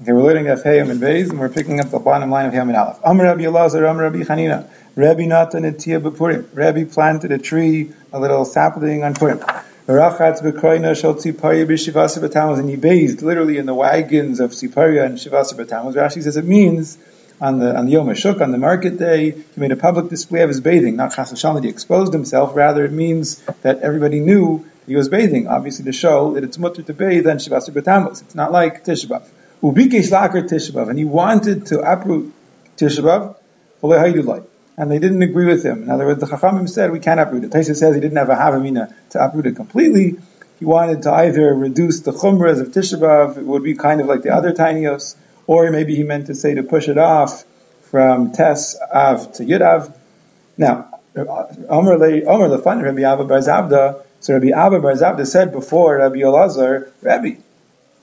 Okay, we're learning F Hayim and Beis, and we're picking up the bottom line of Hayim and Aleph. Amr Rabbi Elazar, Amr Rabbi Chanina. Rabbi Natan et Tia B'Purim. Rabbi planted a tree, a little sapling on Purim. Rachatz b'kroina shel tziparia b'shivasa b'tamuz, and he bathed literally in the wagons of tziparia and shivasa b'tamuz. Rashi says it means on the on the Yom HaShuk, on the market day, he made a public display of his bathing. Not chas that he exposed himself, rather it means that everybody knew he was bathing, obviously to show that it's mutter to bathe on shivasa b'tamuz. It's not like Tisha Ubikesh lakar Tisha and he wanted to uproot Tisha B'av, and they didn't agree with him. In other words, the Chachamim said we can't uproot it. Taisa says he didn't have a Havamina to uproot it completely. He wanted to either reduce the chumras of Tisha it would be kind of like the other tinios, or maybe he meant to say to push it off from Tes Av to Yudav. Now, Omer Lefan Rabbi Abba Bar Zabda, so Rabbi Abba Bar Zabda said before Rabbi Elazar, Rabbi,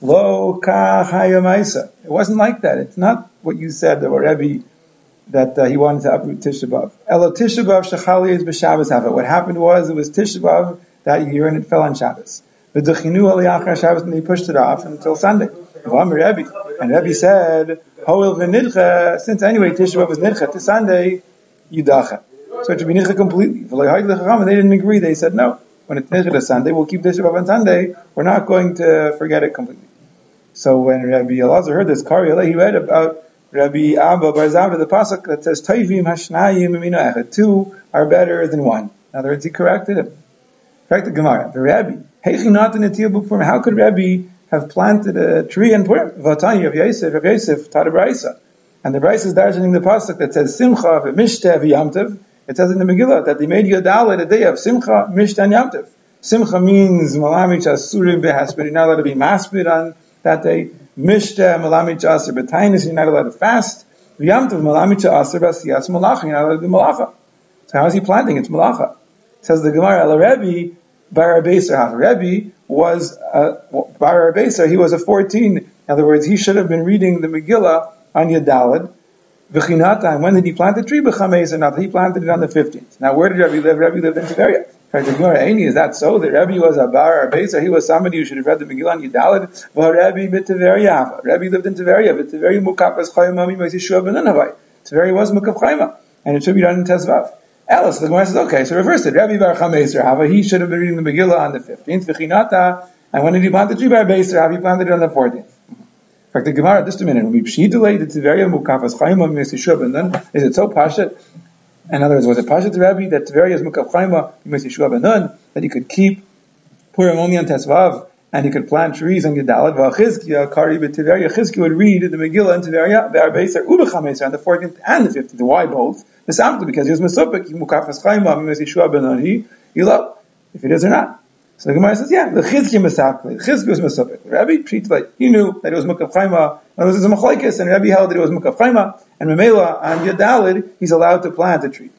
Lo ka It wasn't like that. It's not what you said that Rabbi that uh, he wanted to uproot Tisha B'av. Elo Tisha B'av shechali is b'Shabbos hava. What happened was it was Tisha B'av that year and it fell on Shabbos. V'dechinu aliyachar Shabbos and they pushed it off until Sunday. And Rebbe said, Hoil v'nidcha, since anyway Tisha B'av was nidcha to Sunday, yidacha. So it should be nidcha completely. They didn't agree. They said no. When it's nidcha to Sunday, we'll keep Tisha B'av on Sunday. We're not going to forget it completely. So when Rabbi Elazar heard this, he read about Rabbi Abba Bar Zabda, the pasuk that says Toivim Hashnayim two are better than one. In other words, he corrected him. Corrected Gemara. The Rabbi, how could Rabbi have planted a tree in Purim? Vatani of Yosef, of Yosef taught a and the brisa is darshaning the pasuk that says Simcha v'Mishtev Yamtev. It says in the Megillah that they made Yodal a day of Simcha, Mishta, and Yamtev. Simcha means Malamich Asurim. You're not allowed to be maspid on that day. Mishta Malamich Aser Betainis, you're not allowed to fast. V'yamtiv Malamich Aser Basiyas Malacha, you're not allowed to do Malacha. So how is he planting? It's Malacha. says the Gemara, El Rebbe, Bar Abeser Rebbe was, uh, Bar Abeser, he was a 14. In other words, he should have been reading the Megillah on Yadalad. V'chinata, and when did he plant the tree? B'chameis, not he planted it on the 15th. Now where did Rebbe live? Rebbe lived in Tiberia. Is that so? The Rebbe was a bar or besa? He was somebody who should have read the Megillah on Yidalid. Rebbe bit Tiveria. Rebbe lived in Tiveria. But Tiveria mukapas chayma mi mezi shua benanavai. Tiveria was mukaf chayma. And it should be done in Tezvav. Alice, the Gemara says, okay, so reverse it. Rebbe bar chameser hava, he should have been reading the Megillah on the 15th. V'chinata, and when did he plant the tree bar beser hava? He planted it on the 14th. In fact, the Gemara, just a minute, we pshi delay the Tiveria mukapas chayma mi mezi shua benan. Is it so pashat in other words, was it Pashat Rabbi that Tveria's Mukav Chaima, Yeshua Benun, that he could keep Purim only on Tesvav, and he could plant trees on Gedalit, V'achizkia, Kari B'Tiveria, Chizkia would read the Megillah in Tiveria, V'arbeser, Ubechameser, on the 14th and the 15th. Why both? Misamta, because he was Mesupik, Mukav Chaima, Yeshua Benun, he, you love, if it is or not. So the Gemara says, yeah, the Chizki Mesapli, Chizki was Mesupik. Rabbi treated like, he knew that it was Mukav And it was a Machlaikis, and Rabbi held that it was Mukav Chaima, and Mamela on Yadalid, he's allowed to plant a tree.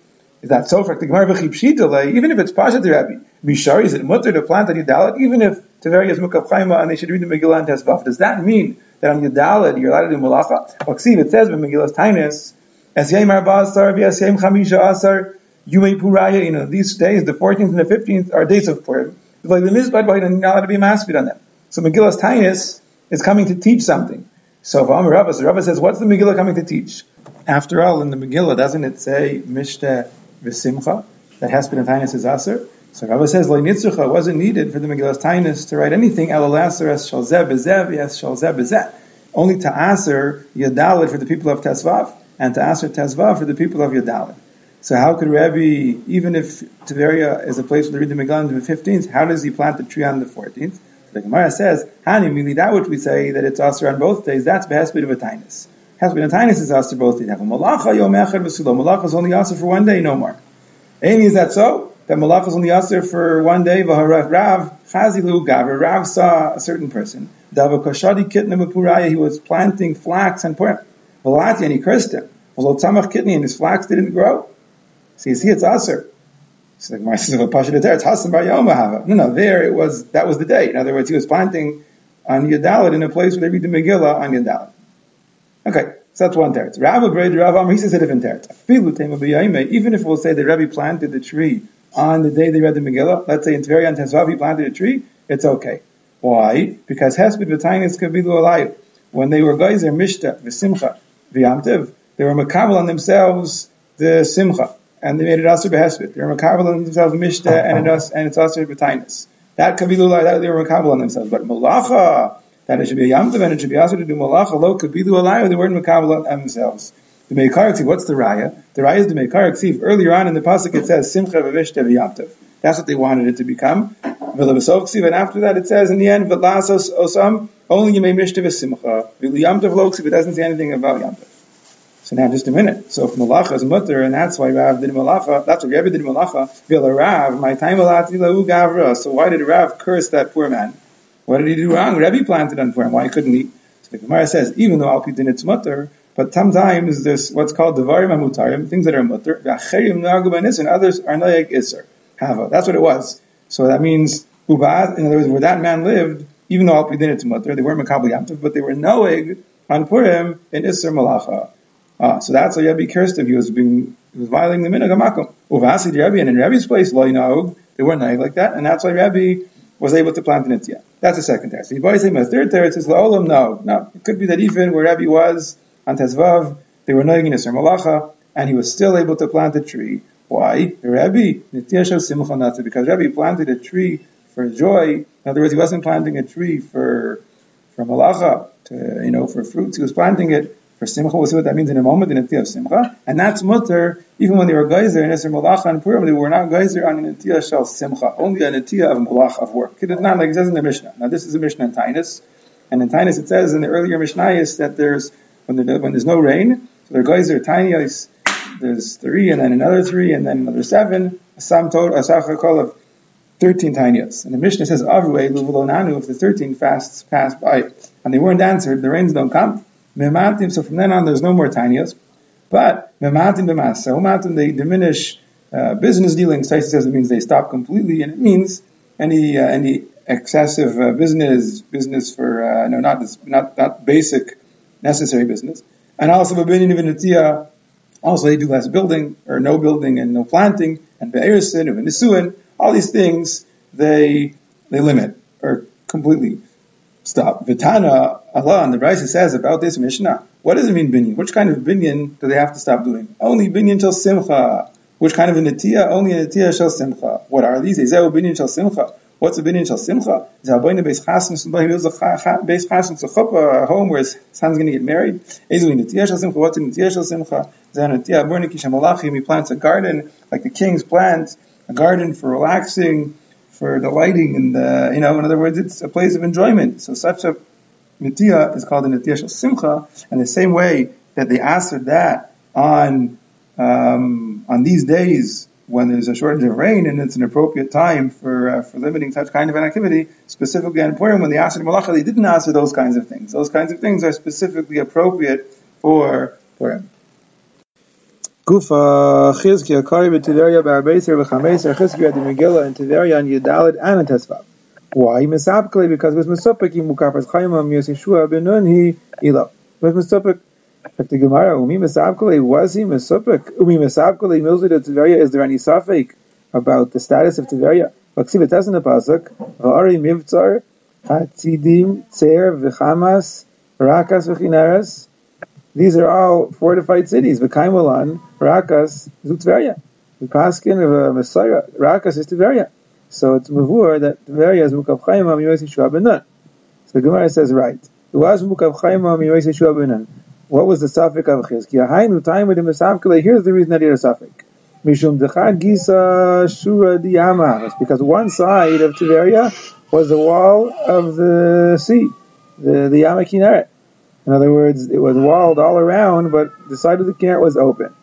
Is that so? For the Gemara even if it's Pasha to Rabbi, Mishari, is it mutter to plant on Yadalid, even if Taveri is Mukav Chaima, and they should read the Megillah and Tesvav? Does that mean that on Yadalid you're allowed to do Malacha? Waksiv, it says in Megillah's Tainus, Es Yem Arba Asar, V'Es Yem Chamisha Asar, Yumei Puraya, you know, these days, the 14th and the 15th, are days of Purim like the Mizbad and not allowed to be maspid on them. So Megillah's Tainus is coming to teach something. So if I'm Rabbah, so Rabbah says, what's the Megillah coming to teach? After all, in the Megillah, doesn't it say Mishta V'Simcha? That has Hesped and Tainus is Aser? So Rabbah says, Lo Nitzucha wasn't needed for the Megillah's Tainus to write anything, Elalaser es Shalzeh Bezev, yes Shalzeh Bezeh. Only to Aser Yadalit for the people of Tesvav, and to Aser Tesvav for the people of Yadalit. So how could Rabbi, even if Tiberia is a place where they read the Megillah on the 15th, how does he plant the tree on the 14th? The Gemara says, Hani, meaning that which we say that it's Aser on both days, that's Behesped of a Tainus. Hesped of Tainus is Aser both days. Malacha Yom Echad V'Sulo. Malacha is only Aser for one day, no more. Amy, is that so? That Malacha is only Aser for one day, V'Harav Rav, Chazilu Gavra, Rav saw a certain person. Dava Koshadi Kitna Puraya, he was planting flax and Purim. Velati, and he cursed him. Tzamach Kitni, and his flax didn't grow. So you see, it's aser. So the Gemara says, Pasha there, Hasan Bar Yomahava." No, no, there it was. That was the day. In other words, he was planting on Yadalit in a place where they read the Megillah on Yadalit. Okay, so that's one teretz. Rav Abred, Rav Amr, he says a different teretz. Even if we'll say the Rebbe planted the tree on the day they read the Megillah, let's say in Tveri on Tesvav he planted a tree, it's okay. Why? Because Hesped V'tainis Kavilu Alayim. when they were geyser mishta v'simcha v'yamtiv, they were makabel on themselves the simcha, and they made it aser behespit. They were makabel on themselves mishta ah, ah. and it and it's aser b'tainis. That kabilu that they were makabel on themselves, but malacha that it should be a yamtiv and it should be aser to do malacha lo kabilu alayu. They weren't makabel on themselves. The Meikar what's the raya? The raya is the Meikar Earlier on in the pasuk it says simcha v'vishta v'yamtiv. That's what they wanted it to become. And after that it says in the end, V'lasos osam, only you may mishta v'simcha. V'liyamtiv loksiv, it doesn't say anything about yamtiv. So now just a minute. So if malacha is mutter, and that's why Rav did malacha, that's what Rebbe did malacha, v'la Rav, my time gavra. So why did Rav curse that poor man? What did he do wrong? Rebbe planted on for him. Why couldn't he? So the Gemara says, even though Alpi did it's mutter, but sometimes there's what's called devarim amutarim, things that are mutter, and others are noyeg iser. Hava. That's what it was. So that means. In other words, where that man lived, even though Alpi didn't mutter, they weren't makabel yamtiv, but they were noeg on Purim in Isser Malacha. Ah, so that's why Rabbi Kirstev, he was being, he was violating the minhag hamakom. Uvasi Rabbi, and in Rabbi's place, lo they weren't noeg like that, and that's why Rabbi was able to plant an itya. That's the second teretz. My third teretz is laolam, no, no. It could be that even where Rabbi was on Tezvav, they were noeg in Isser Malacha, and he was still able to plant a tree. Why? Rabbi, because Rabbi planted a tree for joy. In other words, he wasn't planting a tree for for malacha, to, you know, for fruits. He was planting it for simcha. We'll see what that means in a moment in a of simcha. And that's mutter, even when they were geyser in Esr malacha and Purim, they were not geyser on an atiyah simcha, only an atiyah of malacha of work. It is not like it says in the Mishnah. Now this is a Mishnah in Tainus, and in Tainus it says in the earlier Mishnayos that there's when, there, when there's no rain, so they're geyser ice there's three, and then another three, and then another seven, a sum total, a of 13 tinias. And the Mishnah says, Avruei luvulonanu, if the 13 fasts pass by, and they weren't answered, the rains don't come. Mematim, so from then on, there's no more tinias. But, mematim b'masa, umatim, they diminish uh, business dealings. Taisa says it means they stop completely, and it means any, uh, any excessive uh, business, business for, uh, no, not, not, not basic, necessary business. And also, b'binin of also, they do less building, or no building and no planting, and be'erisin, and all these things, they, they limit, or completely stop. Vitana, Allah, and the Brisa says about this Mishnah, what does it mean binyan? Which kind of binyan do they have to stop doing? Only binyan till simcha. Which kind of a netiya? Only a netiya shall simcha. What are these? Ezeu binyan shall simcha. What's a binyan shal simcha? Is a boyne beis chasen somebody who's a beis chasen to chuppah, a home where his son's going to get married. Ezu in the shal simcha. What's in the shal simcha? Zan netiya borne kisha malachim. He plants a garden like the kings plant a garden for relaxing, for delighting, in the you know, in other words, it's a place of enjoyment. So such a netiya is called a netiya shal simcha, and the same way that they answered that on um, on these days when there's a shortage of rain and it's an appropriate time for uh, for limiting such kind of an activity, specifically on Purim, when they asked Malacha, they didn't answer those kinds of things. Those kinds of things are specifically appropriate for Purim. Gufa Chizkiya Kari b'Tiveria b'Arbeser v'Chameser Chizkiya the Megillah and Tiveria and Yudalid and Tesvav. Why? Misapkele because with Mesopek Mukapas Chaimam Yoseshua Benun he Ilo. With Mesopek but the Gemara, Umi Mesavkale, was he Mesupik? Umi Mesavkale, Milzid of Tiveria, is there any suffix about the status of Tiveria? Vaksiv, it in the Pasuk, Va'ari Mivtzar, Hatzidim, Tzer, V'chamas, Rakas, V'chineres. These are all fortified cities. V'kaimulan, Rakas, Zutveria. The Paskin of Messiah, Rakas is Tiveria. So it's Mavur that Tiveria is Mukav Chaimam Yosi Shuabenan. So the Gemara says, right. It was Mukav Chaimam Yosi Shuabenan. What was the suffix of Chizkiah? Hainu time with Mesavkele. Here's the reason that he had a suffix. Mishum dechad gisa shura diyama. because one side of Tiberia was the wall of the sea, the, the Yama. In other words, it was walled all around, but the side of the Kinneret was open.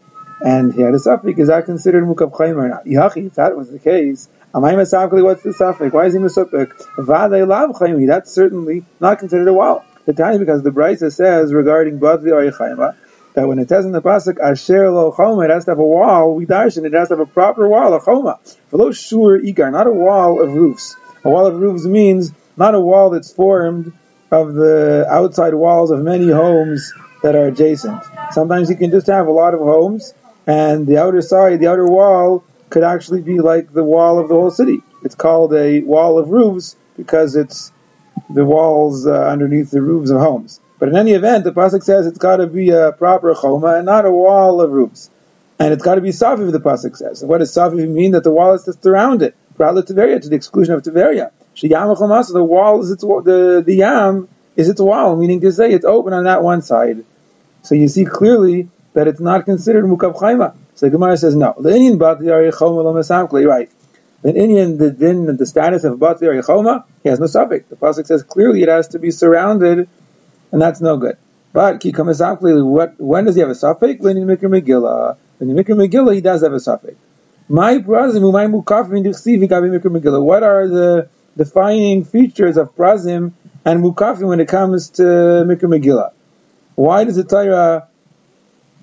And he had a suffix. Is that considered mukab chayim or not? Yachi, if that was the case, Amay Mesavkele, what's the suffix? Why is he Mesupik? Vadei lav chayim. That's certainly not considered a wall. The time because the Brisa says regarding Badvi Arichayma that when it says in the pasuk Asher Lo Choma, it has to have a wall. We darshan it has to have a proper wall, a Choma. Below Shur Igar, not a wall of roofs. A wall of roofs means not a wall that's formed of the outside walls of many homes that are adjacent. Sometimes you can just have a lot of homes, and the outer side, the outer wall, could actually be like the wall of the whole city. It's called a wall of roofs because it's the walls uh, underneath the roofs of homes. But in any event, the pasuk says it's got to be a proper choma and not a wall of roofs. And it's got to be saviv, the pasuk says. And what does saviv mean? That the wall is just around it. Rather Tiveria, to the exclusion of Tiveria. The wall is its the the yam is its wall, meaning to say it's open on that one side. So you see clearly that it's not considered mukav chayma. So the Gemara says no. The Indian bat the right. The Indian the din the status of bat choma he has no suffix. The pasuk says clearly it has to be surrounded, and that's no good. But ki what when does he have a suffix? When you make a Megillah, when you make a Megillah, he does have a suffix. My brazim, my Megillah. What are the defining features of prazim and mukafim when it comes to Mikra Megillah. Why does the Torah,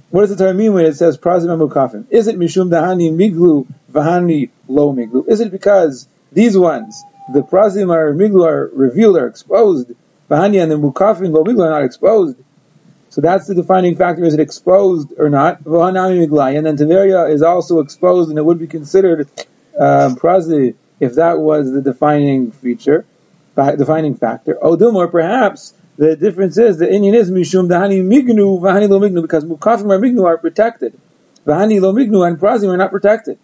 what does the Torah mean when it says prazim and mukafim? Is it mishum dahani miglu vahani lo miglu? Is it because these ones, the prazim are miglu are revealed, are exposed, vahani and the mukafim lo miglu are not exposed? So that's the defining factor, is it exposed or not? Vahanami miglai. And then Tiveria is also exposed and it would be considered um, prazi if that was the defining feature, defining factor. Oh, Odilmor, perhaps the difference is the Indian is mishum dahani mignu vahani lo mignu because mukafim or mignu are protected. Vahani lo mignu and prazim are not protected.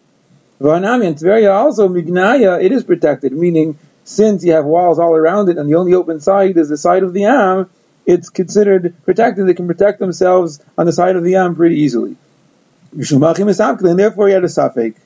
Vahanami and Tveria also mignaya it is protected, meaning since you have walls all around it and the only open side is the side of the am, it's considered protected. They can protect themselves on the side of the am pretty easily. And therefore, he had a suffix